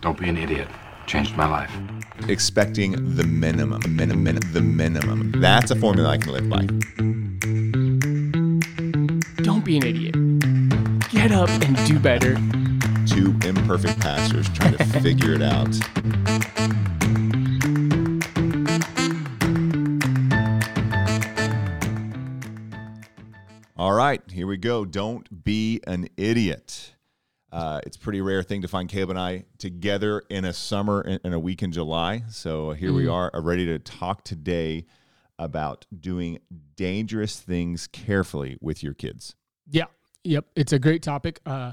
Don't be an idiot. Changed my life. expecting the minimum, the minimum, the minimum. That's a formula I can live by. Don't be an idiot. Get up and do better. Two imperfect pastors trying to figure it out. All right, here we go. Don't be an idiot. Uh, it's a pretty rare thing to find Caleb and I together in a summer in, in a week in July. So here we are, uh, ready to talk today about doing dangerous things carefully with your kids. Yeah. Yep. It's a great topic. Uh,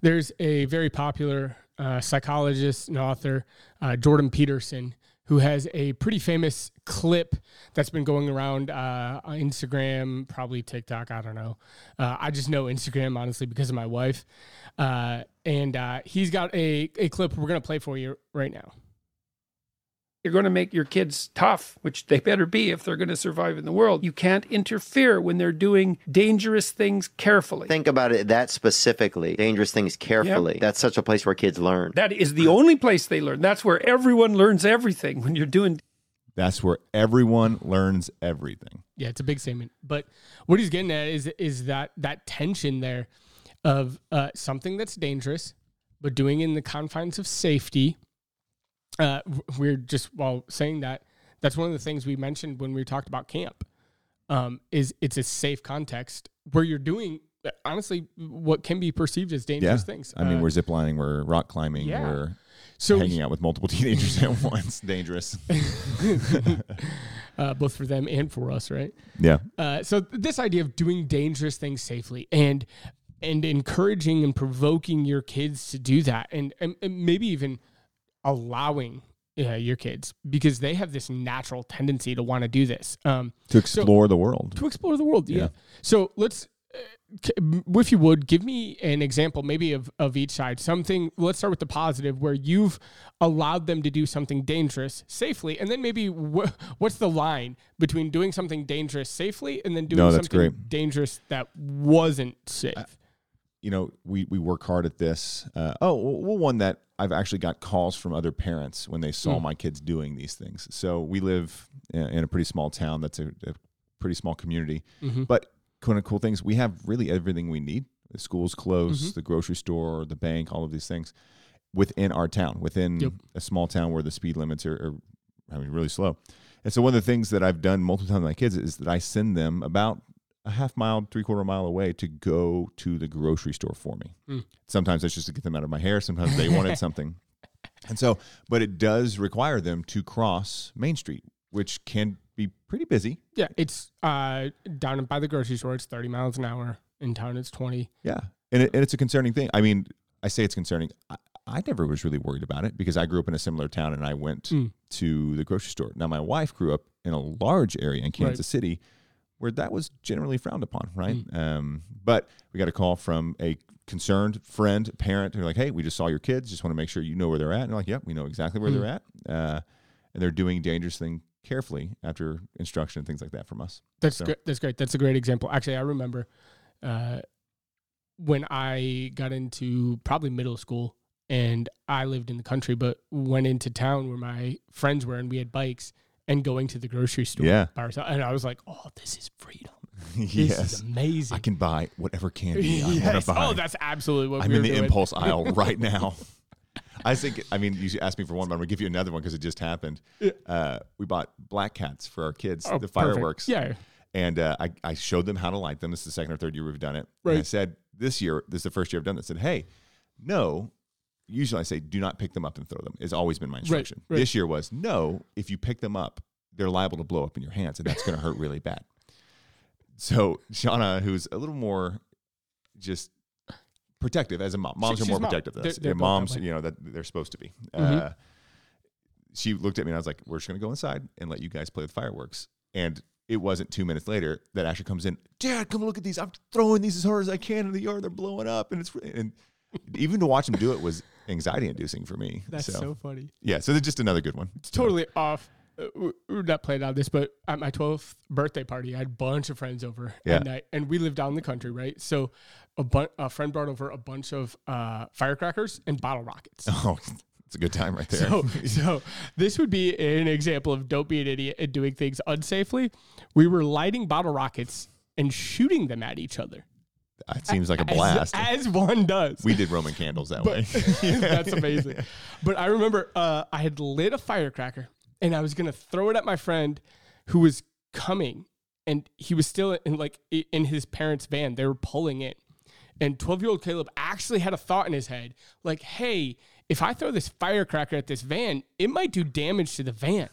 there's a very popular uh, psychologist and author, uh, Jordan Peterson, who has a pretty famous clip that's been going around uh, on Instagram, probably TikTok. I don't know. Uh, I just know Instagram, honestly, because of my wife. Uh, and uh, he's got a, a clip we're going to play for you right now. You're going to make your kids tough, which they better be if they're going to survive in the world. You can't interfere when they're doing dangerous things carefully. Think about it that specifically. Dangerous things carefully. That's such a place where kids learn. that is the only place they learn. That's where everyone learns everything when you're doing That's where everyone learns everything. Yeah, it's a big statement. But what he's getting at is is that that tension there of uh, something that's dangerous, but doing in the confines of safety. Uh, we're just while saying that, that's one of the things we mentioned when we talked about camp. Um, is it's a safe context where you're doing uh, honestly what can be perceived as Yeah. dangerous things. I mean, Uh, we're ziplining, we're rock climbing, yeah. we're so hanging out with multiple teenagers at once. Dangerous. uh, both for them and for us, right? Yeah. Uh, so this idea of doing dangerous things safely and and encouraging and provoking your kids to do that, and and, and maybe even allowing uh, your kids because they have this natural tendency to want to do this. Um, To explore the world. to explore the world. Yeah. Yeah. So let's, uh, if you would, give me an example, maybe of of each side. Something. Let's start with the positive, where you've allowed them to do something dangerous safely, and then maybe wh- what's the line between doing something dangerous safely and then doing No, something great. dangerous that wasn't safe. you know, we we work hard at this. Uh, oh, well, one that I've actually got calls from other parents when they saw Mm. my kids doing these things. So we live in, a pretty small town. That's a, a pretty small community, Mhm. but kind of cool things. We have really everything we need. The school's close, Mm-hmm. the grocery store, the bank, all of these things within our town, within Yep. a small town where the speed limits are, are I mean, really slow. And so one of the things that I've done multiple times with my kids is that I send them about a half mile, three quarter mile away to go to the grocery store for me. Mm. Sometimes that's just to get them out of my hair. Sometimes they wanted something. And so, but it does require them to cross Main Street, which can be pretty busy. yeah, it's uh, down by the grocery store. It's thirty miles an hour. In town, it's twenty. Yeah. And, it, and it's a concerning thing. I mean, I say it's concerning. I, I never was really worried about it because I grew up in a similar town and I went Mm. to the grocery store. Now, my wife grew up in a large area in Kansas Right. City where that was generally frowned upon, right? Mm. Um, but we got a call from a concerned friend, parent, who are like, hey, we just saw your kids. Just want to make sure you know where they're at. And they're like, yep, we know exactly where Mm. they're at. Uh, and they're doing dangerous thing carefully after instruction and things like that from us. That's So- great. That's great. That's a great example. Actually, I remember uh, when I got into probably middle school, and I lived in the country, but went into town where my friends were, and we had bikes, and going to the grocery store Yeah. by ourselves, and I was like, "Oh, this is freedom. This yes. is amazing." I can buy whatever candy I want to buy. Oh, that's absolutely what I'm we in the doing. impulse aisle right now. I think, I mean, you asked me for one, but I'm going to give you another one because it just happened. Uh, we bought black cats for our kids, Oh, the perfect. fireworks. Yeah. And uh, I, I showed them how to light them. This is the second or third year we've done it. And I said, this year, this is the first year I've done this. I said, hey, no. Usually I say, do not pick them up and throw them. It's always been my instruction. right. This year was, no, if you pick them up, they're liable to blow up in your hands, and that's going to hurt really bad. So Shauna, who's a little more just protective as a mom. Moms She- are more mom. protective than They're- us. they're Yeah, moms, you know, that they're supposed to be. Mhm. Uh, she looked at me and I was like, "We're just gonna go inside and let you guys play with fireworks." And it wasn't two minutes later that Asher comes in. Dad, come look at these. I'm throwing these as hard as I can in the yard. They're blowing up, and it's and even to watch him do it was anxiety inducing for me. That's so, funny. yeah. So just another good one. It's totally off. Uh, we- we're not playing on this, but at my 12th birthday party, I had a bunch of friends over Yeah. at night, and we live down in the country, right? So a, bu- a friend brought over a bunch of uh, firecrackers and bottle rockets. Oh, It's a good time right there. So, so this would be an example of don't be an idiot and doing things unsafely. We were lighting bottle rockets and shooting them at each other. It seems like a blast. As, one does. we did Roman candles that way. That's amazing. But I remember uh, I had lit a firecracker and I was gonna throw it at my friend who was coming, and he was still in like in his parents' van. They were pulling it, and twelve-year-old Caleb actually had a thought in his head, like, "Hey, if I throw this firecracker at this van, it might do damage to the van."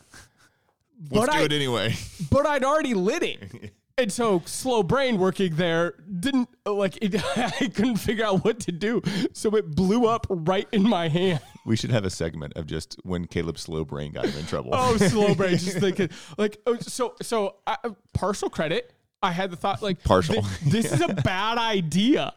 Let's but do I, it anyway. but I'd already lit it. And so slow brain working there didn't like it, I couldn't figure out what to do. So it blew up right in my hand. We should have a segment of just when Caleb's slow brain got him in trouble. Oh, slow brain just thinking like oh, so so I, partial credit. I had the thought like Partial. "Th- this is a bad idea.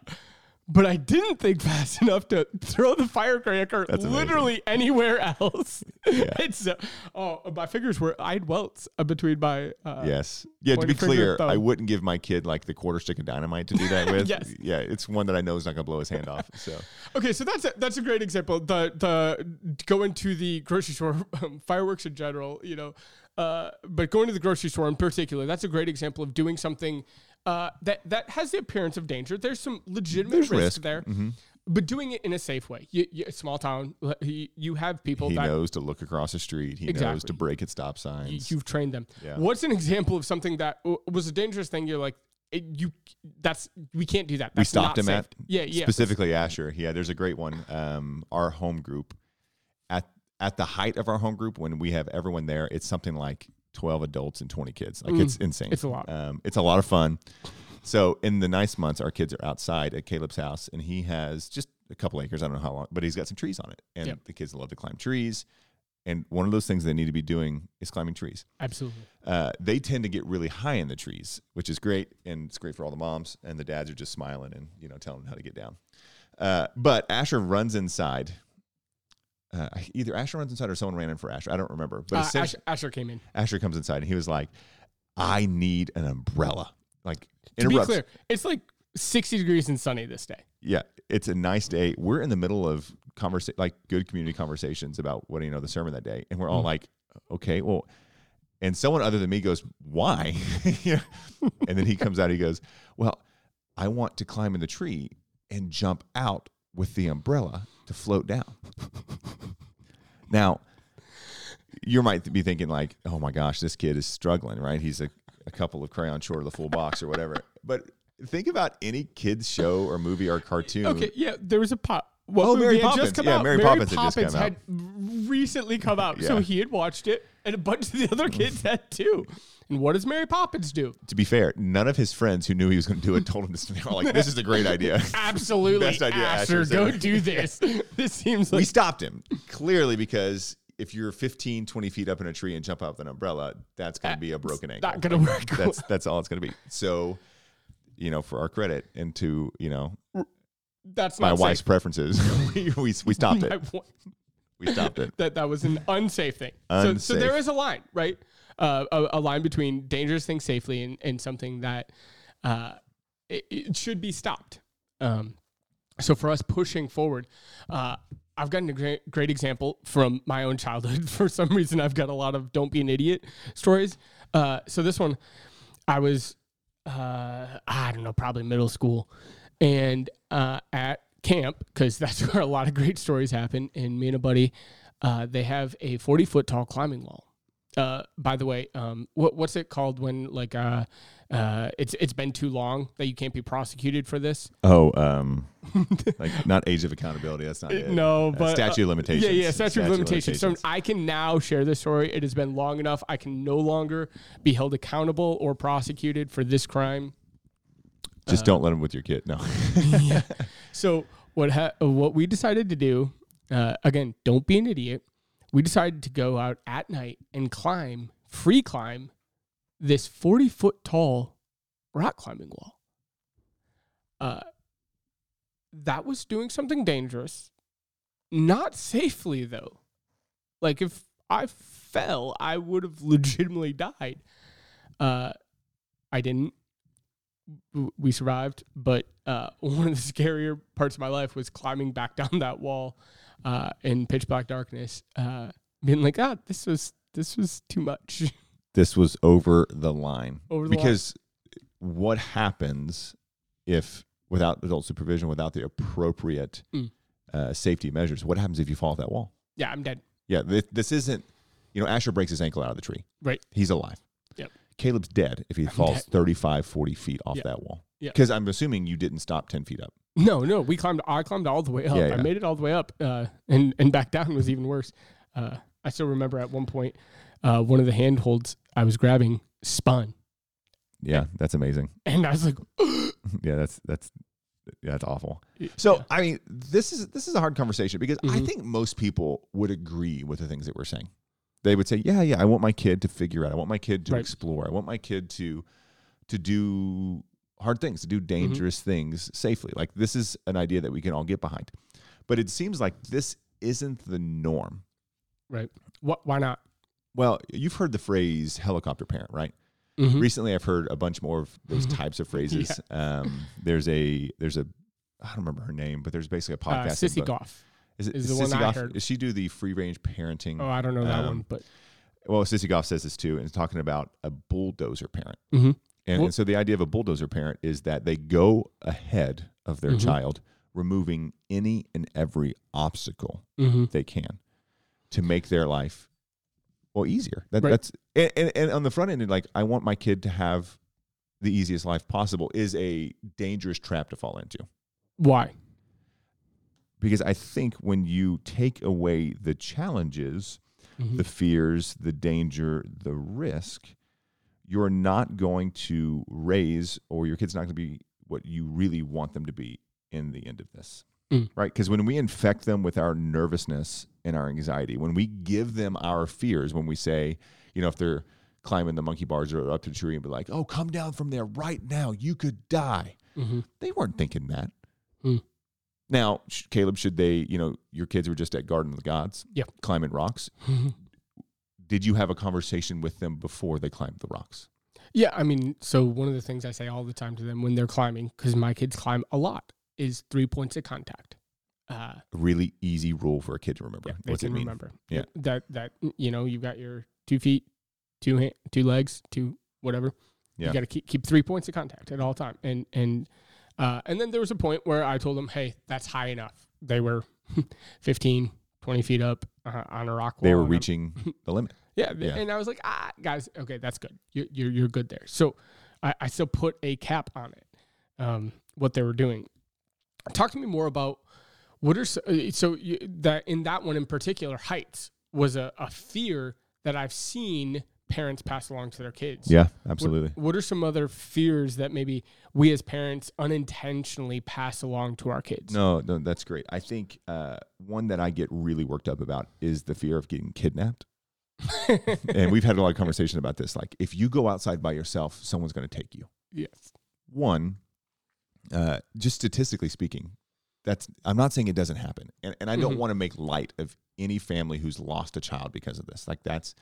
But I didn't think fast enough to throw the firecracker literally anywhere else. it's uh, oh my fingers were I had welts uh, between my uh, Yes. Yeah, to be clear, I wouldn't give my kid like the quarter stick of dynamite to do that with. Yes. Yeah, it's one that I know is not going to blow his hand off. So, Okay, so that's a, that's a great example. The the going to the grocery store, um, fireworks in general, you know, uh, but going to the grocery store in particular, that's a great example of doing something uh, that that has the appearance of danger. There's some legitimate There's risk, risk. there, Mm-hmm. but doing it in a safe way. You, you, small town, you, you have people he that knows to look across the street. He knows to brake at stop signs. you've trained them. Yeah. What's an example of something that w- was a dangerous thing? You're like, it, you that's we can't do that. we stopped not him safe. at yeah yeah specifically Asher. Yeah, there's a great one. Um, our home group at at the height of our home group when we have everyone there, it's something like 12 adults and 20 kids. Like it's insane. Mm. It's a lot. Um, it's a lot of fun. So in the nice months, our kids are outside at Caleb's house, and he has just a couple acres. I don't know how long, but he's got some trees on it, and Yep. the kids love to climb trees. And one of those things they need to be doing is climbing trees. absolutely. Uh, they tend to get really high in the trees, which is great, and it's great for all the moms. And the dads are just smiling and you know telling them how to get down. Uh, but Asher runs inside. Uh, either Asher runs inside or someone ran in for Asher. I don't remember. But Uh, Asher, Asher came in. Asher comes inside and he was like, "I need an umbrella." Like To be clear, it's like 60 degrees and sunny this day. Yeah, it's a nice day. We're in the middle of conversa- like good community conversations about what do you know the sermon that day, and we're all like, "Okay, well." And someone other than me goes, "Why?" Yeah. and then he comes out. He goes, "Well, I want to climb in the tree and jump out with the umbrella to float down." now, you might be thinking like, "Oh my gosh, this kid is struggling, right? He's a, a couple of crayons short of the full box or whatever." But think about any kids show or movie or cartoon. Okay, yeah, there was a pop. What Oh, Mary Poppins. just come Yeah, out? Mary Poppins had just come out. had recently come out, so he had watched it, and a bunch of the other kids had too. And what does Mary Poppins do? to be fair, none of his friends who knew he was going to do it told him this. They were like, "This is a great idea." Absolutely, Best idea Asher, Asher's ever. don't this. this seems we stopped him clearly because if you're 15, 20 feet up in a tree and jump out with an umbrella, that's going to be a broken ankle. not gonna work. That's that's all it's going to be. So, you know, for our credit and to you know that's my wife's safe. preferences, we, we we stopped it. We stopped it. that that was an unsafe thing. So, so there is a line, right? Uh, a, a line between dangerous things safely and, and something that uh, it, it should be stopped. Um, so for us pushing forward, uh, I've gotten a great, great example from my own childhood. For some reason, I've got a lot of "don't be an idiot" stories. Uh, so this one, I was, uh, I don't know, probably middle school, and uh, at camp because that's where a lot of great stories happen. And me and a buddy, uh, they have a forty foot tall climbing wall. Uh, by the way, um, what what's it called when like uh, uh, it's it's been too long that you can't be prosecuted for this? Oh, um, like not age of accountability. That's not it. No, Uh, but statute of uh, limitations. Yeah, yeah, statute, of limitations. So. I can now share this story. It has been long enough. I can no longer be held accountable or prosecuted for this crime. Just don't let him with your kid. No. yeah. So what ha- what we decided to do uh, again, don't be an idiot. We decided to go out at night and climb, free climb, this forty foot tall rock climbing wall. Uh, that was doing something dangerous, not safely though. Like if I fell, I would have legitimately died. Uh, I didn't we survived, but uh, one of the scarier parts of my life was climbing back down that wall uh, in pitch black darkness, uh, being like, ah, this was this was too much. This was over the line. Over the line. because what happens if without adult supervision, without the appropriate Mm. uh, safety measures, what happens if you fall off that wall? yeah, I'm dead. Yeah, this, this isn't, you know, Asher breaks his ankle out of the tree. Right. He's alive. Yep. Caleb's dead if he I'm falls dead. 35, 40 feet off Yeah. that wall. Yeah. Because I'm assuming you didn't stop 10 feet up. No, no, we climbed. I climbed all the way up. Yeah, yeah. I made it all the way up, uh, and and back down was even worse. Uh, I still remember at one point, uh, one of the handholds I was grabbing spun, Yeah, that's amazing. and I was like, yeah, that's that's yeah, that's awful. So Yeah. I mean, this is this is a hard conversation because I Mhm. think most people would agree with the things that we're saying. They would say, "Yeah, yeah, I want my kid to figure out. I want my kid to Right. explore. I want my kid to to do hard things, to do Mm-hmm. dangerous things safely." Like this is an idea that we can all get behind. But it seems like this isn't the norm. right, what? Why not? Well, you've heard the phrase helicopter parent, right? Mhm. recently i've heard a bunch more of those types of phrases um, there's a there's a i don't remember her name but there's basically a Uh, podcast Sissy about- Goff. is it is the one Sissy I Goff? heard. does she do the free range parenting Oh, I don't know that Um, one, but well sissy goff says this too and it's talking about a bulldozer parent Mhm. And, Well- and so the idea of a bulldozer parent is that they go ahead of their Mhm. child removing any and every obstacle Mhm. they can to make their life well easier. That, Right. That's and, and, and on the front end, like I want my kid to have the easiest life possible is a dangerous trap to fall into why? because I think when you take away the challenges, Mhm. the fears, the danger, the risk, you're not going to raise or your kid's not going to be what you really want them to be in the end of this. Mm. Right? Because when we infect them with our nervousness and our anxiety, when we give them our fears, when we say, you know, if they're climbing the monkey bars or up to the tree and be like, oh, come down from there right now, you could die. Mhm. They weren't thinking that. Mm. Now, sh- Caleb, should they, you know, your kids were just at Garden of the Gods, Yeah. climbing rocks. Did you have a conversation with them before they climbed the rocks? Yeah, I mean, so one of the things I say all the time to them when they're climbing, because my kids climb a lot, is three points of contact. Uh, really easy rule for a kid to remember. yeah, they What's it can mean? remember. Yeah. that that you know you've got your two feet, two hand, two legs, two whatever. Yeah. You got to keep keep three points of contact at all time. And and uh, and then there was a point where I told them, hey, that's high enough. They were 15, 20 feet up uh, on a rock wall. They were I'm- reaching the limit. Yeah, Yeah. and I was like, ah, guys, okay, that's good. You're you're, you're good there. So I, I still put a cap on it. Um, what they were doing. Talk to me more about what are so, uh, so you, that in that one in particular, heights was a, a fear that I've seen parents pass along to their kids. Yeah, absolutely. What, are some other fears that maybe we as parents unintentionally pass along to our kids? No, no, that's great. I think uh, one that I get really worked up about is the fear of getting kidnapped. and we've had a lot of conversation about this. Like, if you go outside by yourself, someone's going to take you. yes. One, uh, just statistically speaking, that's I'm not saying it doesn't happen, and and I don't Mhm. want to make light of any family who's lost a child because of this. Like that's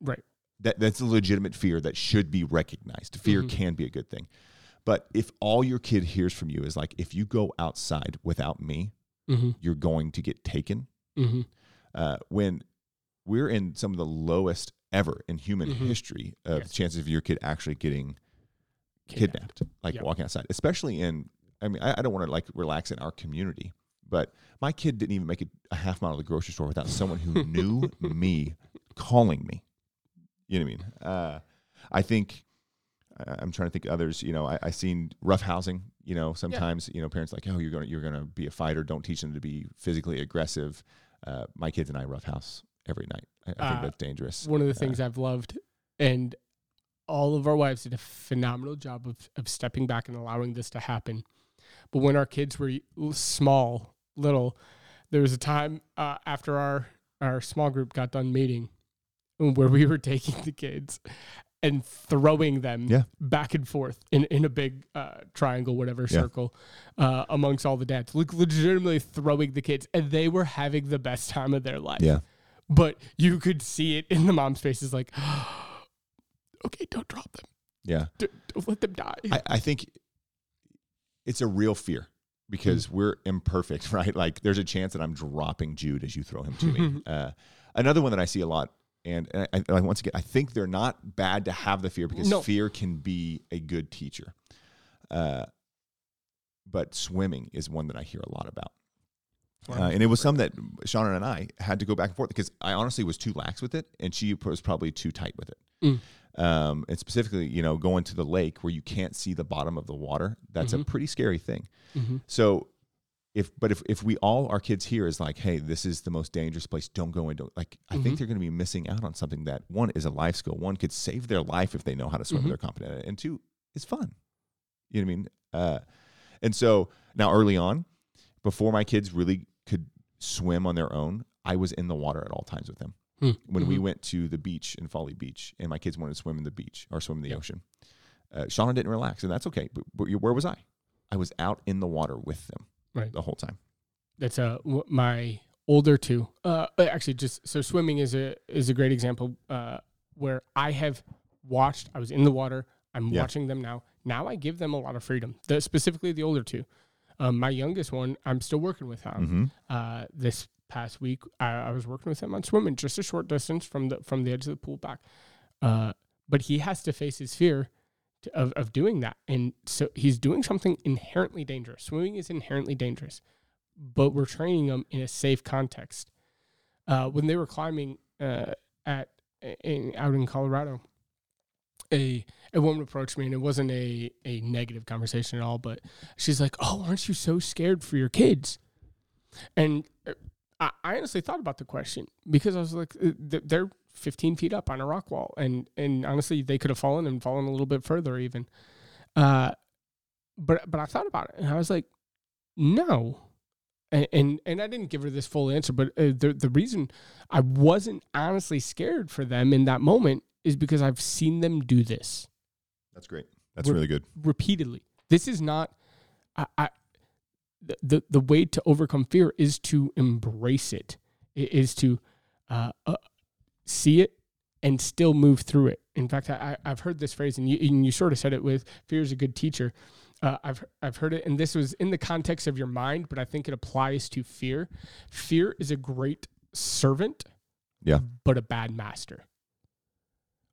Right. That that's a legitimate fear that should be recognized. Fear Mhm. can be a good thing, but if all your kid hears from you is like, if you go outside without me, Mm-hmm. you're going to get taken. Mm-hmm. Uh, when we're in some of the lowest ever in human Mhm. history of Yes. chances of your kid actually getting kidnapped, like Yep. walking outside, especially in. I mean, I, I don't want to like relax in our community, but my kid didn't even make it a half mile to the grocery store without someone who knew me calling me. You know what I mean? Uh, I think I'm trying to think of others. You know, I, I seen rough housing. You know, sometimes you know parents like, oh, you're gonna you're gonna be a fighter. Don't teach them to be physically aggressive. Uh, my kids and I rough house every night. I, I think Uh, that's dangerous. one of the Uh, things I've loved, and all of our wives did a phenomenal job of, of stepping back and allowing this to happen. But when our kids were small, little, there was a time uh, after our, our small group got done meeting where we were taking the kids and throwing them Yeah. back and forth in, in a big uh, triangle, whatever Yeah. circle, uh, amongst all the dads, like legitimately throwing the kids, and they were having the best time of their life Yeah. but you could see it in the mom's faces like okay don't drop them Yeah. D- don't let them die I, I think it's a real fear because we're imperfect, right? Like there's a chance that I'm dropping Jude as you throw him to me. Uh, another one that I see a lot, and I, I, I- once again, I think they're not bad to have the fear because No. fear can be a good teacher. Uh, but swimming is one that I hear a lot about. Uh, and it was some that Shauna and I had to go back and forth because I honestly was too lax with it, and she was probably too tight with it. Mm. Um, and specifically, you know, going to the lake where you can't see the bottom of the water, that's a Mhm. pretty scary thing. Mm-hmm. So, if but if if we all our kids here is like, hey, this is the most dangerous place, don't go into. Like, I think Mhm. they're going to be missing out on something that one is a life skill. One could save their life if they know how to swim. Mhm. They're competent, and two, it's fun. You know what I mean? Uh, and so now, early on, before my kids really could swim on their own, I was in the water at all times with them. When we went to the beach in Folly Beach, and my kids wanted to swim in the beach or swim in the Yeah. ocean, uh, Shauna didn't relax, and that's okay. But, but where was I? I was out in the water with them Right. the whole time. that's uh w- my older two uh actually just so swimming is a is a great example uh where i have watched i was in the water i'm Yeah. watching them now now i give them a lot of freedom the, specifically the older two um, my youngest one i'm still working with him Mm-hmm. uh this past week I, I was working with him on swimming just a short distance from the from the edge of the pool back uh but he has to face his fear of, of doing that and so he's doing something inherently dangerous swimming is inherently dangerous but we're training them in a safe context. Uh, when they were climbing uh, at in, out in Colorado, a a woman approached me and it wasn't a a negative conversation at all, but she's like, "Oh, aren't you so scared for your kids?" And uh, I, I honestly thought about the question because I was like, uh, th- "They're 15 feet up on a rock wall, and and honestly, they could have fallen and fallen a little bit further even." Uh, but but I thought about it and I was like, "No." and and, and I didn't give her this full answer, but uh, the the reason I wasn't honestly scared for them in that moment is because I've seen them do this That's great. That's We're- really good. repeatedly. This is not I, I the, the the way to overcome fear is to embrace it. It is to uh, uh, see it and still move through it. In fact, I, I- I've heard this phrase, and you, and you sort of said it with fear is a good teacher. Uh, I've I've heard it, and this was in the context of your mind, but I think it applies to fear. Fear is a great servant, Yeah. but a bad master.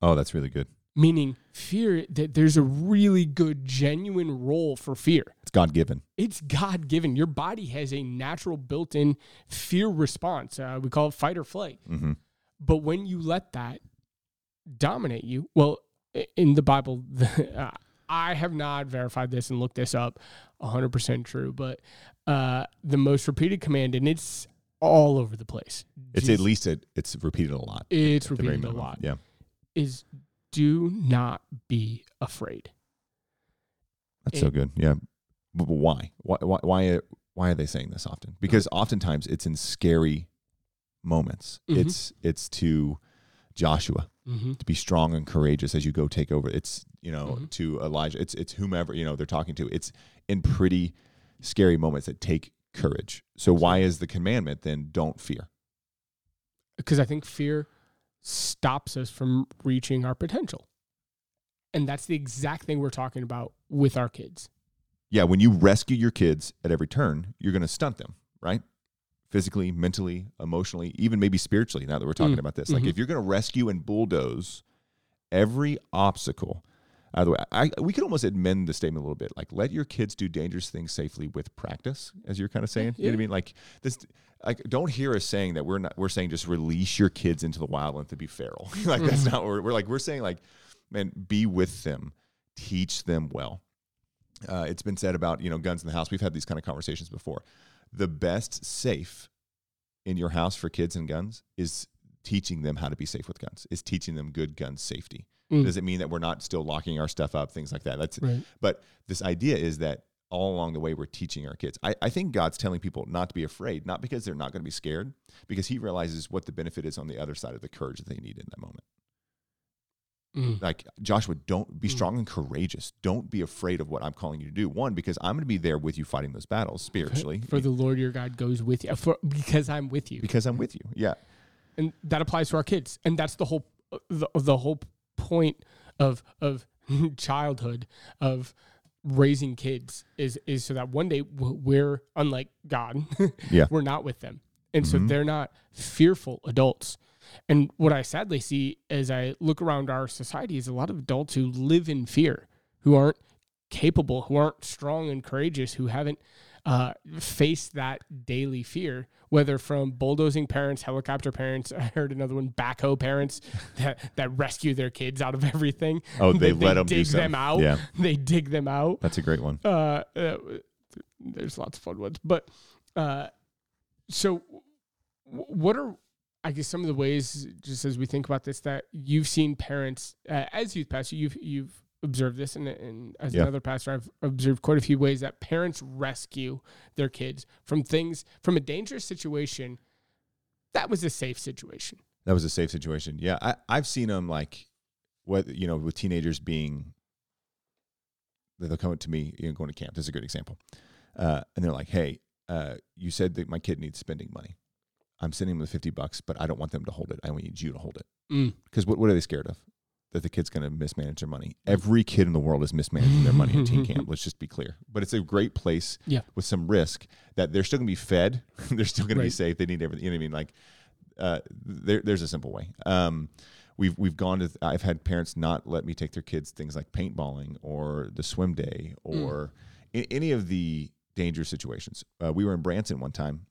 Oh, that's really good. Meaning, fear that there's a really good, genuine role for fear. It's God given. It's God given. Your body has a natural built in fear response. Uh, we call it fight or flight. Mm-hmm. But when you let that dominate you, well, in the Bible, uh, I have not verified this and looked this up 100% true, but uh, the most repeated command, and it's all over the place. It's Jesus- at least a, it's repeated a lot. it's at the very repeated a lot, Yeah, is do not be afraid. that's so good. Yeah, but, why? Why? Why? Why? Why are they saying this often? Because oftentimes it's in scary moments. Mhm. It's it's to Joshua Mm-hmm. to be strong and courageous as you go take over. It's you know Mhm. to Elijah. It's it's whomever you know they're talking to. It's in pretty scary moments that take courage. So why is the commandment then don't fear? because I think fear stops us from reaching our potential. And that's the exact thing we're talking about with our kids. yeah, when you rescue your kids at every turn, you're going to stunt them, right? Physically, mentally, emotionally, even maybe spiritually. Now that we're talking Mm, about this, like mhm. if you're going to rescue and bulldoze every obstacle, out of the way, I, we could almost amend the statement a little bit. Like, let your kids do dangerous things safely with practice, as you're kind of saying. You know what I mean? Like this. Like, don't hear us saying that we're not. We're saying just release your kids into the wild and to be feral. like that's Mm-hmm. not. What we're, we're like we're saying like, man, be with them, teach them well uh, it's been said about you know guns in the house. We've had these kind of conversations before. The best safe in your house for kids and guns is teaching them how to be safe with guns. Is teaching them good gun safety. Mm. Does it mean that we're not still locking our stuff up, things like that? That's Right. but this idea is that all along the way we're teaching our kids. I, I think God's telling people not to be afraid, not because they're not going to be scared, because He realizes what the benefit is on the other side of the courage that they need in that moment. Mm. Like Joshua, don't be Mm. strong and courageous. Don't be afraid of what I'm calling you to do. One, because I'm going to be there with you fighting those battles spiritually. For the Lord your God goes with you. For, because I'm with you. because I'm with you. Yeah. and that applies to our kids and that's the whole the, the whole point of of childhood of raising kids is is so that one day we're unlike God. Yeah. we're not with them, and so Mhm. they're not fearful adults. And what I sadly see as I look around our society is a lot of adults who live in fear, who aren't capable, who aren't strong and courageous, who haven't uh, faced that daily fear, whether from bulldozing parents, helicopter parents, I heard another one, backhoe parents that, that rescue their kids out of everything. Oh, they let 'em do dig them out. Yeah. They dig them out That's a great one. uh, uh, there's lots of fun ones, but uh, so w- what are I guess some of the ways, just as we think about this, that you've seen parents uh, as youth pastor, you've you've observed this, and, and as Yeah. another pastor, I've observed quite a few ways that parents rescue their kids from things from a dangerous situation. That was a safe situation. That was a safe situation. Yeah, I, I've seen them like, what you know, with teenagers being, they'll come up to me, you know, going to camp. This is a good example, uh, and they're like, "Hey, uh, you said that my kid needs spending money. I'm sending them the fifty bucks, but I don't want them to hold it. I need you to hold it Mm. because what what are they scared of? That the kid's going to mismanage their money. Every kid in the world is mismanaging their money at teen camp. Let's just be clear. But it's a great place Yeah. with some risk that they're still going to be fed. they're still going to be safe. They need everything. You know what I mean? Like, uh, there, there's a simple way. Um, we've we've gone to. I've had parents not let me take their kids things like paintballing or the swim day or a- any of the dangerous situations. Uh, we were in Branson one time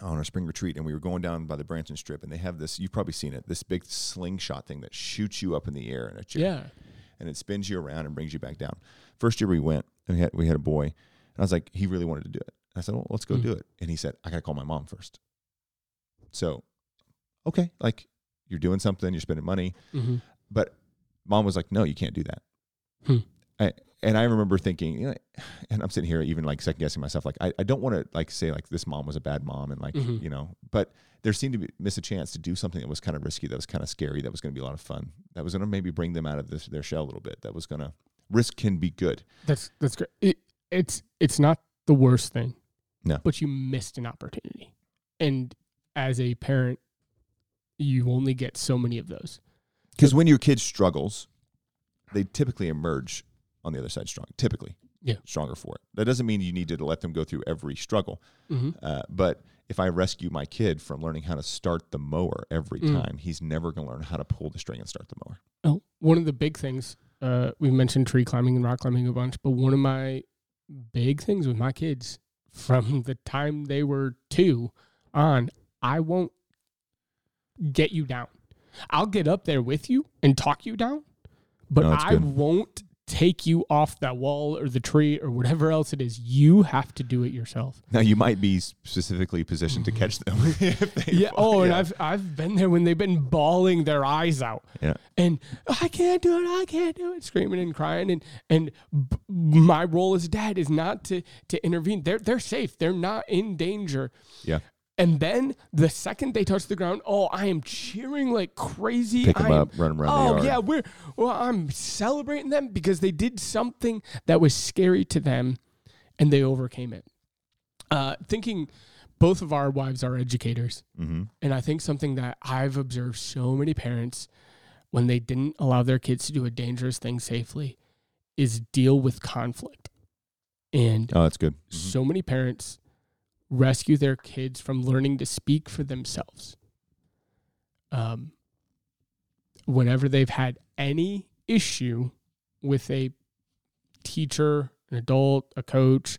on our spring retreat, and we were going down by the Branson Strip, and they have this. You've probably seen it. This big slingshot thing that shoots you up in the air in a chair Yeah. and it spins you around and brings you back down. First year we went, and we had we had a boy, and I was like, he really wanted to do it. I said, well, let's go Mm. do it. And he said, I gotta call my mom first. So, okay, like you're doing something, you're spending money, hmm but mom was like, no, you can't do that. Hmm. I, and I remember thinking, you know, and I'm sitting here even like second guessing myself, like I, I don't want to like say like this mom was a bad mom and like Mhm. you know, but there seemed to be miss a chance to do something that was kind of risky, that was kind of scary, that was going to be a lot of fun, that was going to maybe bring them out of this, their shell a little bit, that was going to risk can be good. That's that's great. It, it's it's not the worst thing. No. But you missed an opportunity. And as a parent, you only get so many of those. Because when your kid struggles, they typically emerge on the other side strong, typically Yeah. stronger for it. That doesn't mean you need to let them go through every struggle. Mm-hmm. Uh, but if I rescue my kid from learning how to start the mower every Mm. time, he's never going to learn how to pull the string and start the mower. Oh, one of the big things uh, we mentioned tree climbing and rock climbing a bunch, but one of my big things with my kids from the time they were two on, I won't get you down. I'll get up there with you and talk you down, but No, I good. won't take you off that wall or the tree or whatever else it is. You have to do it yourself. Now you might be specifically positioned to mm-hmm. catch them. if they Yeah. fall. Oh, and i've been there when they've been bawling their eyes out. Yeah. And oh, I can't do it. I can't do it. Screaming and crying. And and b- my role as dad is not to to intervene. They're they're safe. They're not in danger. yeah. And then the second they touch the ground, oh, I am cheering like crazy. Pick 'em I am- up, run around the Oh yard. yeah, we're well. I'm celebrating them because they did something that was scary to them, and they overcame it. Uh, thinking, both of our wives are educators, Mm-hmm. and I think something that I've observed so many parents when they didn't allow their kids to do a dangerous thing safely is deal with conflict. And Oh, that's good. Mhm. so many parents rescue their kids from learning to speak for themselves. Um, whenever they've had any issue with a teacher, an adult, a coach,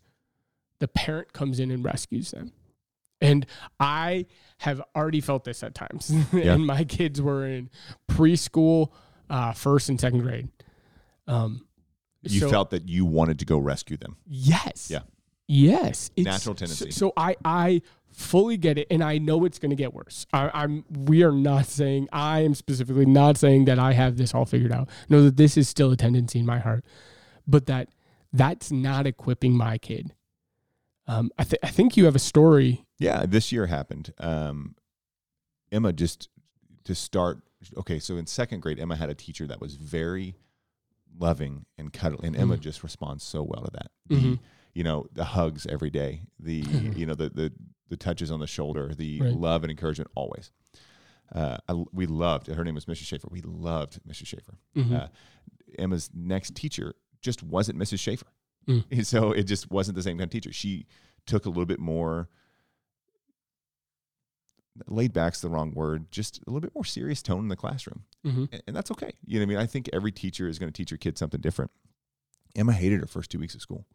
the parent comes in and rescues them. And I have already felt this at times. Yeah. and my kids were in preschool, uh, first and second grade. Um, You so- felt that you wanted to go rescue them. Yes. Yeah. Yes. It's- Natural tendency. So, so I I fully get it, and I know it's going to get worse. I, I'm. We are not saying. I am specifically not saying that I have this all figured out. Know that this is still a tendency in my heart, but that that's not equipping my kid. Um, I, th- I think you have a story. Yeah, this year happened. Um, Emma just to start. Okay, so in second grade, Emma had a teacher that was very loving and cuddly, and Emma Mhm. just responds so well to that. The, Mhm. You know, the hugs every day, the you know the the the touches on the shoulder, the Right. love and encouragement always. Uh, I, we loved. Her name was Mrs. Schaefer. We loved Mrs. Schaefer. Mhm. Uh, Emma's next teacher just wasn't Mrs. Schaefer. Mm. And so it just wasn't the same kind of teacher. She took a little bit more laid back's the wrong word, just a little bit more serious tone in the classroom. hmm And, and that's okay. You know what I mean? I think every teacher is going to teach your kids something different. Emma hated her first two weeks of school.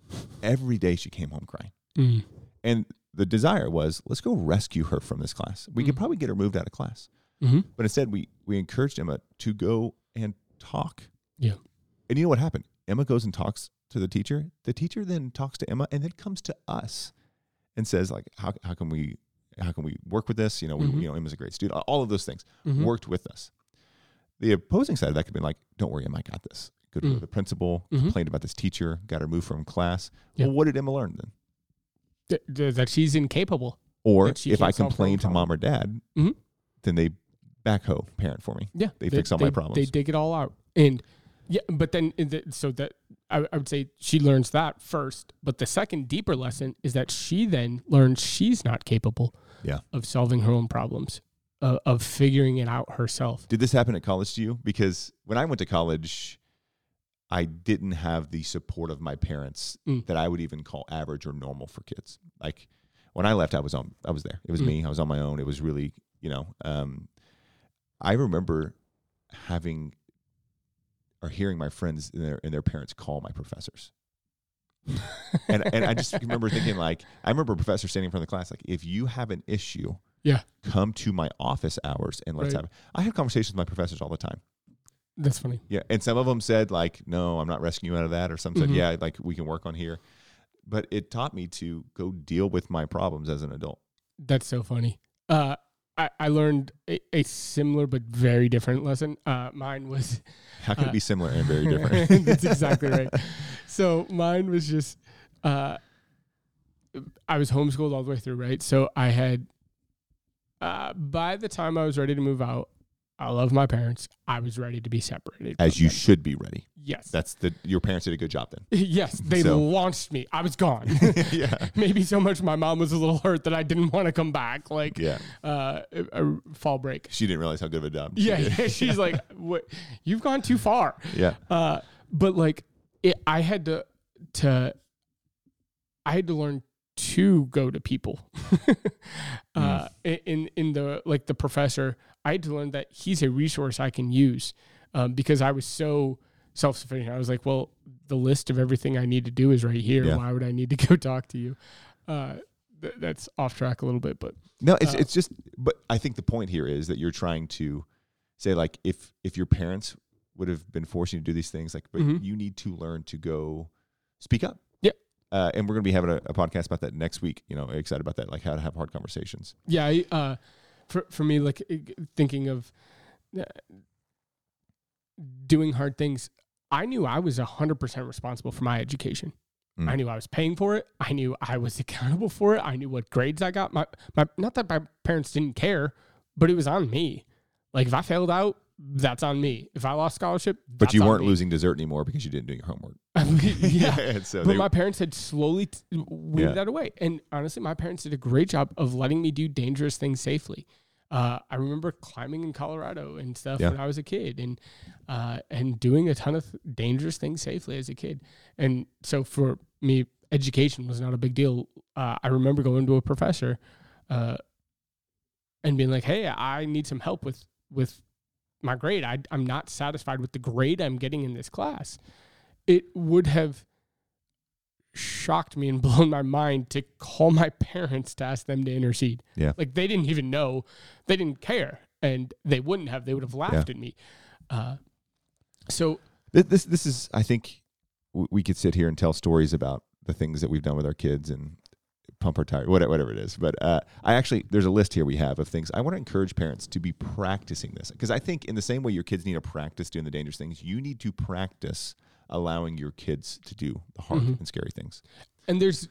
Every day she came home crying. Mm. And the desire was, let's go rescue her from this class. We could Mhm. probably get her moved out of class. hmm But instead, we we encouraged Emma to go and talk. Yeah. And you know what happened? Emma goes and talks to the teacher. The teacher then talks to Emma and then comes to us and says, like, how, how can we how can we work with this? You know, we, you know, Emma's a great student. All of those things Mhm. worked with us. The opposing side of that could be like, don't worry, Emma, I got this. Go to Mm. the principal, Mhm. complained about this teacher, got her moved from class. Yeah. Well, what did Emma learn then? Th- th- that she's incapable. Or she if I can't solve her own complain to mom or dad, Mhm. then they backhoe parent for me. Yeah, They fix all my problems. They dig it all out, and yeah, but then the, so that I, I would say she learns that first. But the second deeper lesson is that she then learns she's not capable Yeah. of solving her own problems, uh, of figuring it out herself. Did this happen at college to you? Because when I went to college, I didn't have the support of my parents Mm. that I would even call average or normal for kids. Like when I left, I was on, I was there. It was Mm. me. I was on my own. It was really, you know, um, I remember having or hearing my friends and their and their parents call my professors. and and I just remember thinking like I remember a professor standing in front of the class like if you have an issue, Yeah. come to my office hours and let's Right. have. it." I had conversations with my professors all the time. That's funny. Yeah, and some of them said like, "No, I'm not rescuing you out of that," or some said, Mhm. "Yeah, like we can work on here." But it taught me to go deal with my problems as an adult. That's so funny. Uh, I, I learned a, a similar but very different lesson. Uh, mine was How can Uh, it be similar and very different? That's exactly right. So mine was just uh, I was homeschooled all the way through, right? So I had uh, by the time I was ready to move out, I love my parents. I was ready to be separated. As you them. should be ready. yes, That's the your parents did a good job then. yes, they So- launched me. I was gone. yeah, Maybe so much my mom was a little hurt that I didn't want to come back. Like yeah. uh, a, a fall break. She didn't realize how good of a job. Yeah, did. yeah, she's like, "What? You've gone too far." yeah, Uh, but like, it, I had to to I had to learn to go to people. uh, Mm. in in the like the professor, I had to learn that he's a resource I can use um, because I was so self sufficient. I was like, well, the list of everything I need to do is right here. Yeah. Why would I need to go talk to you? Uh, th- that's off track a little bit, but No, it's Uh, it's just. But I think the point here is that you're trying to say like if if your parents would have been forcing you to do these things, like, but Mhm. you need to learn to go speak up. Uh, and we're going to be having a, a podcast about that next week. You know, excited about that, like how to have hard conversations. Yeah, I, uh, for for me, like thinking of uh, doing hard things, I knew I was hundred percent responsible for my education. Mm. I knew I was paying for it. I knew I was accountable for it. I knew what grades I got. My my not that my parents didn't care, but it was on me. Like if I failed out, that's on me. If I lost scholarship, But you weren't losing dessert anymore because you didn't do your homework. yeah. so But they, my parents had slowly t- weeded Yeah. that away. And honestly, my parents did a great job of letting me do dangerous things safely. Uh, I remember climbing in Colorado and stuff Yeah. when I was a kid and uh, and doing a ton of th- dangerous things safely as a kid. And so for me, education was not a big deal. Uh, I remember going to a professor uh, and being like, hey, I need some help with, with my grade. I, I'm not satisfied with the grade I'm getting in this class. It would have shocked me and blown my mind to call my parents to ask them to intercede. Yeah. Like they didn't even know, they didn't care, and they wouldn't have. They would have laughed at me. Uh, so this this is I think we could sit here and tell stories about the things that we've done with our kids and pump our tire whatever, whatever it is but uh, I actually there's a list here we have of things I want to encourage parents to be practicing this because I think in the same way your kids need to practice doing the dangerous things you need to practice allowing your kids to do the hard Mhm. and scary things and there's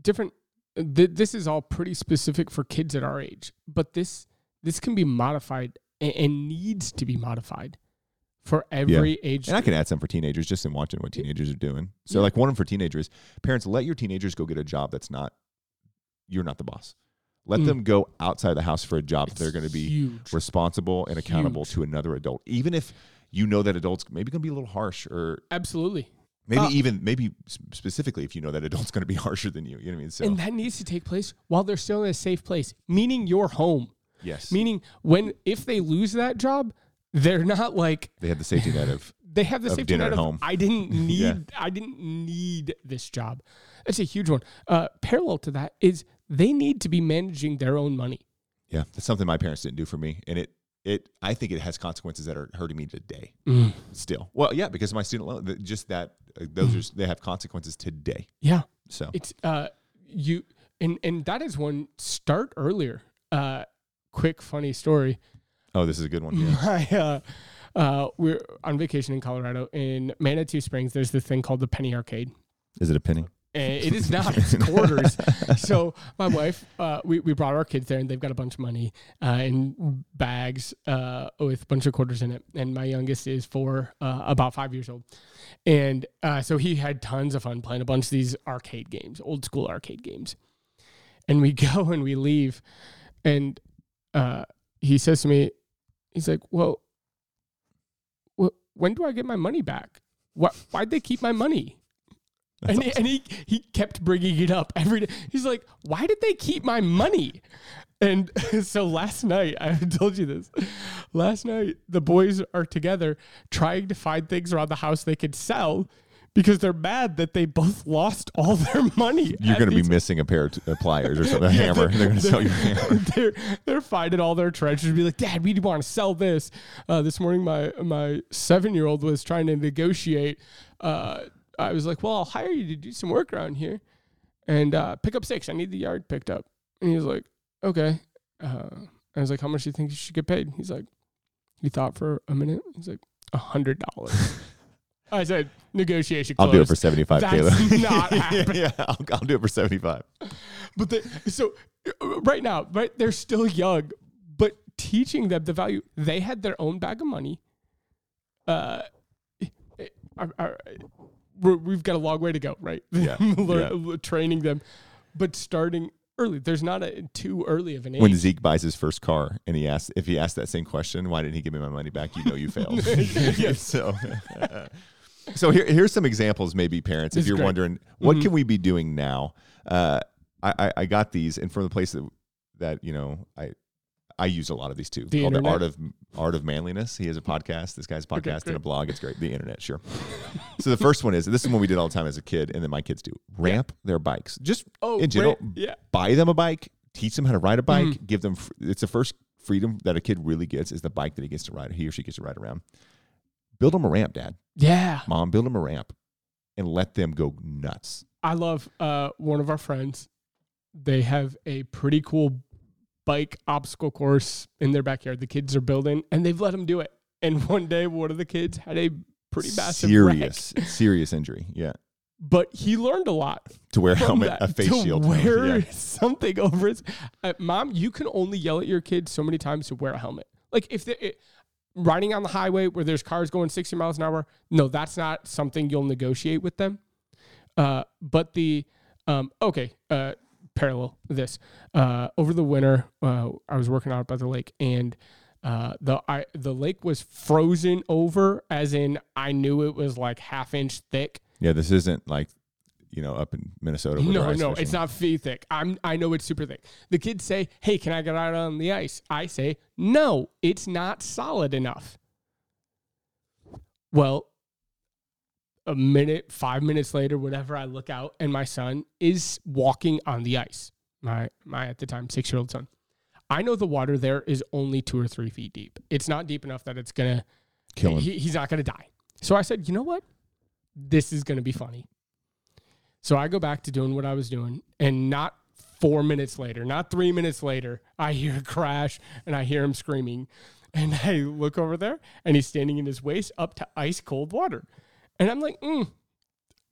different. Th- this is all pretty specific for kids at our age, but this this can be modified and, and needs to be modified for every age. and I can add some for teenagers just in watching what teenagers are doing so Yeah. like one for teenagers parents let your teenagers go get a job that's not you're not the boss let Mm. them go outside the house for a job It's they're going to be huge. responsible and accountable Huge. to another adult, even if you know that adults maybe going to be a little harsh or Absolutely. Maybe Uh, even maybe specifically if you know that adult's going to be harsher than you. You know what I mean? So And that needs to take place while they're still in a safe place, meaning your home. yes, Meaning when if they lose that job, they're not like they had the safety net of they have the safety net at of home. I didn't need Yeah. I didn't need this job. That's a huge one. Uh, parallel to that is they need to be managing their own money. yeah. That's something my parents didn't do for me, and it it I think it has consequences that are hurting me today. Still, well, yeah, because my student loan, just that uh, those are they have consequences today. Yeah. So It's uh you and and that is one start earlier. Uh quick funny story. oh, this is a good one. Yeah. My uh uh we're on vacation in Colorado in Manitou Springs. There's this thing called the Penny Arcade. Is it a penny? And it is not. It's quarters. so my wife, uh, we we brought our kids there, and they've got a bunch of money uh, in bags uh, with a bunch of quarters in it. And my youngest is four, uh, about five years old, and uh, so he had tons of fun playing a bunch of these arcade games, old school arcade games. And we go and we leave, and uh, he says to me, he's like, "Well, wh- when do I get my money back? Why, why'd they keep my money?" And he, and he he kept bringing it up every day. He's like, "Why did they keep my money?" And so last night, I told you this. Last night, the boys are together trying to find things around the house they could sell because they're mad that they both lost all their money. You're going to be missing a pair of t- uh, pliers or something, a hammer. They're going to sell your hammer. they're they're finding all their treasures. Be like, Dad, we want to sell this. Uh, this morning, my my seven year old was trying to negotiate. Uh, I was like, Well, I'll hire you to do some work around here and uh, pick up six. I need the yard picked up. And he was like, Okay. Uh, I was like, How much do you think you should get paid? He's like, He thought for a minute. He's like, A hundred dollars. I said, Negotiation. I'll do it for 75, That's Caleb. not yeah, happening. yeah, I'll, I'll do it for 75. But the, so right now, right, they're still young, but teaching them the value, they had their own bag of money. Uh, I, I, we're, we've got a long way to go, right? Yeah, Learn- Training them, but starting early. There's not a too early of an age. When Zeke buys his first car and he asks, if he asked that same question, why didn't he give me my money back? You know you failed. so, so here, here's some examples, maybe parents, if you're great. wondering, what Mhm. can we be doing now? Uh, I, I, I got these, and from the place that, that you know, I, I use a lot of these too. The called the? Art of Art of Manliness. He has a podcast. This guy's podcast and a blog. It's great. The internet, sure. so the first one is this is one we did all the time as a kid, and then my kids do ramp their bikes. Just oh, in general, right, yeah. buy them a bike, teach them how to ride a bike, Mhm. give them. It's the first freedom that a kid really gets is the bike that he gets to ride. He or she gets to ride around. Build them a ramp, Dad, Yeah. Mom. Build them a ramp, and let them go nuts. I love uh, one of our friends. They have a pretty cool bike obstacle course in their backyard. The kids are building, and they've let them do it. And one day, one of the kids had a pretty massive wreck. serious, serious injury. Yeah, but he learned a lot to wear a helmet, that. a face to shield. wear Yeah. something over his. Uh, Mom, you can only yell at your kids so many times to wear a helmet. Like if they it, riding on the highway where there's cars going 60 miles an hour, no, that's not something you'll negotiate with them. Uh, but the um, okay, uh, parallel this uh, over the winter, uh, I was working out by the lake and. Uh, the I, the lake was frozen over, as in I knew it was like half inch thick. Yeah, this isn't like you know up in Minnesota. No, no, fishing. it's not fee thick. I'm I know it's super thick. The kids say, "Hey, can I get out on the ice?" I say, "No, it's not solid enough." Well, a minute, 5 minutes later, whatever, I look out and my son is walking on the ice. My my at the time 6-year-old son. I know the water there is only 2 or 3 feet deep. It's not deep enough that it's going to Kill him. he, he's not going to die. So I said, you know what? This is going to be funny. So I go back to doing what I was doing, and not four minutes later, not three minutes later, I hear a crash and I hear him screaming. And I look over there, and he's standing in his waist up to ice cold water. And I'm like, mm,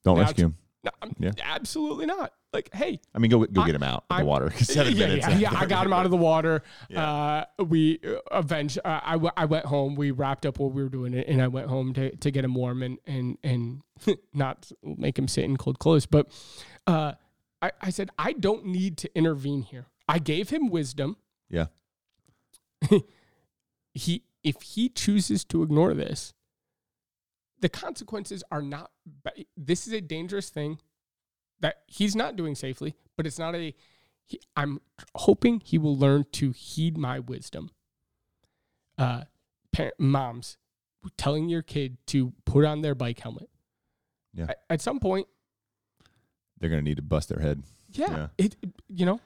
Don't Now rescue him. no, Yeah. absolutely not. Like, hey, I mean, go go I- get him out of the I'm- water. Seven yeah, minutes. Yeah, yeah, I got him out of the water. Yeah. Uh, we uh, avenged. Uh, I, w- I went home. We wrapped up what we were doing, and I went home to, to get him warm and and and not make him sit in cold clothes. But uh, I, I said I don't need to intervene here. I gave him wisdom. Yeah. he if he chooses to ignore this, the consequences are not. This is a dangerous thing that he's not doing safely, but it's not a. He, I'm hoping he will learn to heed my wisdom. Uh, parent, moms, telling your kid to put on their bike helmet. Yeah. At, at some point, They're going to need to bust their head. yeah, Yeah. It, it- you know,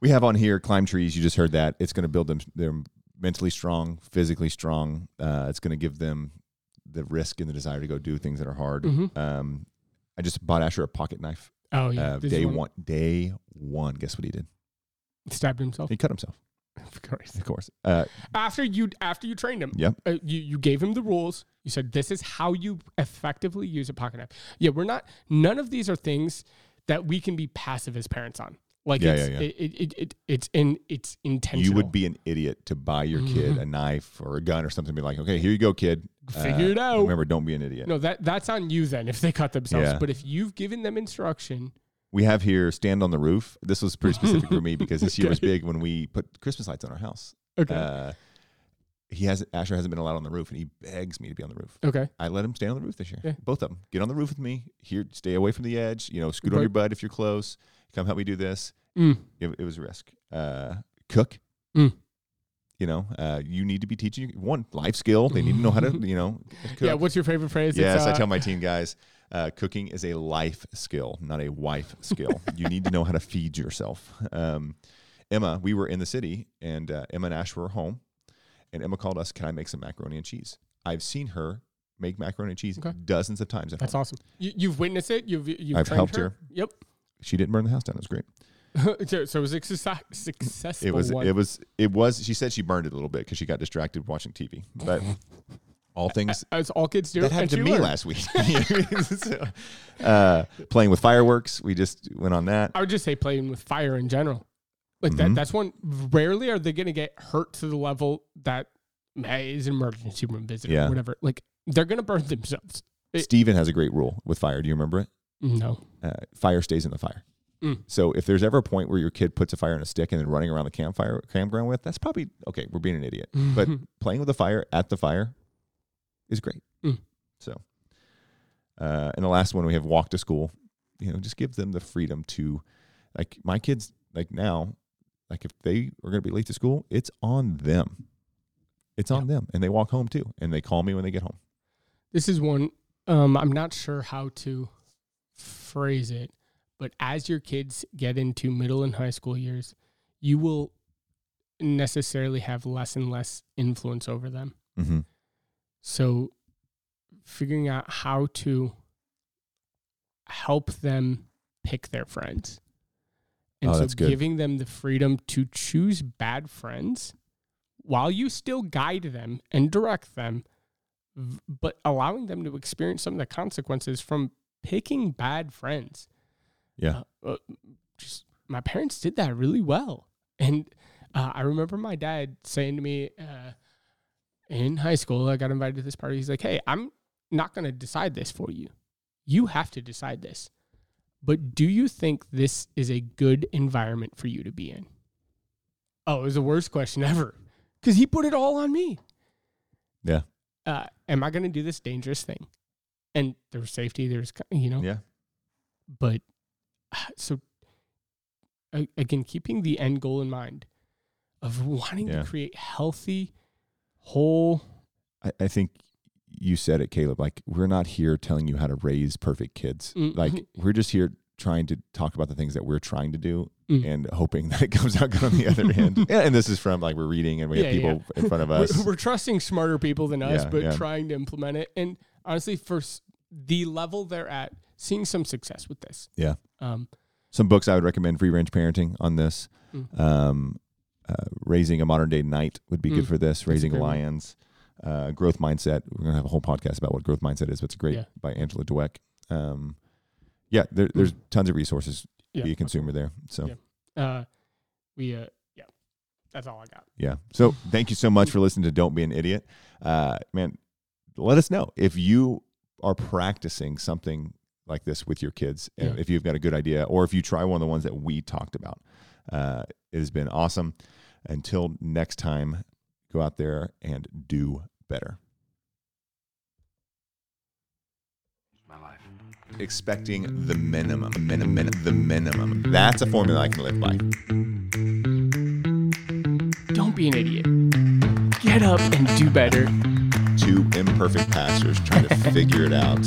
We have on here climb trees. You just heard that. It's going to build them. They're mentally strong, physically strong. Uh, it's going to give them the risk and the desire to go do things that are hard. Mhm. Um, I just bought Asher a pocket knife. oh yeah, uh, day when- one. Day one. Guess what he did? stabbed himself. He cut himself. Of course. Of course. Uh, After you after you trained him, yep. uh, you you gave him the rules. You said this is how you effectively use a pocket knife. Yeah, we're not. None of these are things that we can be passive as parents on. Like Yeah, it's, yeah, yeah. It, it, it, it it's in it's intentional. You would be an idiot to buy your kid Mhm. a knife or a gun or something. Be like, okay, here you go, kid. Uh, Figure it out. Remember, don't be an idiot. no that that's on you then if they cut themselves. Yeah. But if you've given them instruction, We have here stand on the roof. This was pretty specific for me because this year was big when we put Christmas lights on our house. okay, Uh, he has Asher hasn't been allowed on the roof, and he begs me to be on the roof. okay, I let him stay on the roof this year. Yeah. Both of them. Get on the roof with me. Here, stay away from the edge. You know, scoot on your butt if you're close. Come help me do this. Mm. It, it was a risk. Uh, cook. Mm. You know, uh, you need to be teaching one life skill. They need to know how to, you know, cook. yeah. What's your favorite phrase? Yes, It's, I uh, tell my team guys, uh, cooking is a life skill, not a wife skill. you need to know how to feed yourself. Um, Emma, we were in the city, and uh, Emma and Ash were home, and Emma called us, "Can I make some macaroni and cheese?" I've seen her make macaroni and cheese Okay. dozens of times. At That's home. awesome. You, you've witnessed it. You've you've I've helped her. Yep. She didn't burn the house down. It was great. so, so it was success, successful It was. one. It was. It was. She said she burned it a little bit because she got distracted watching TV. But all things as all kids do. that happened to she me learned. last week. So, uh, playing with fireworks, we just went on that. I would just say playing with fire in general. Like that that's one rarely are they gonna get hurt to the level that hey, is an emergency room visit Yeah. or whatever. Like they're gonna burn themselves. It- Steven has a great rule with fire. Do you remember it? No. Uh, fire stays in the fire. Mm. So if there's ever a point where your kid puts a fire in a stick and then running around the campfire campground with, that's probably okay. We're being an idiot, but playing with the fire at the fire is great. Mm. So, uh, and the last one we have walk to school. You know, just give them the freedom to, like my kids, like now, like if they are going to be late to school, it's on them. It's on them, and they walk home too, and they call me when they get home. This is one um I'm not sure how to phrase it, but as your kids get into middle and high school years, you will necessarily have less and less influence over them. Mm-hmm. So figuring out how to help them pick their friends. And Oh, so giving them the freedom to choose bad friends while you still guide them and direct them, but allowing them to experience some of the consequences from picking bad friends. Yeah. Uh, uh, just my parents did that really well. And uh, I remember my dad saying to me uh, in high school, I got invited to this party. He's like, Hey, I'm not going to decide this for you. You have to decide this. But do you think this is a good environment for you to be in? Oh, it was the worst question ever because he put it all on me. Yeah. Uh, am I going to do this dangerous thing? And there was safety, there's, you know, Yeah. but uh, so again keeping the end goal in mind of wanting Yeah. to create healthy whole I, I think you said it, Caleb. Like, we're not here telling you how to raise perfect kids. Mm, Like, we're just here trying to talk about the things that we're trying to do Mm. and hoping that it comes out good on the other end. Yeah, and this is from like we're reading and we Yeah, have people in front of us. we're, we're trusting smarter people than us Yeah, but yeah. trying to implement it and honestly for the level they're at seeing some success with this Yeah. um Some books I would recommend: Free Range Parenting on this. Mm. Um, uh, Raising a Modern Day Knight would be good Mm, for this. Raising. Lions. Uh, growth mindset. We're gonna have a whole podcast about what growth mindset is, but it's great Yeah. by Angela Dweck. Um, yeah, there, there's tons of resources. yeah Be a consumer there. So. Yeah. uh we uh yeah that's all i got Yeah. So thank you so much for listening to Don't Be an Idiot. Uh, man, let us know if you are practicing something like this with your kids Yeah. if you've got a good idea or if you try one of the ones that we talked about. Uh, it has been awesome. Until next time, go out there and do better. expecting the minimum, the minimum, the minimum. That's a formula I can live by. Don't be an idiot. Get up and do better. Two imperfect pastors trying to figure it out.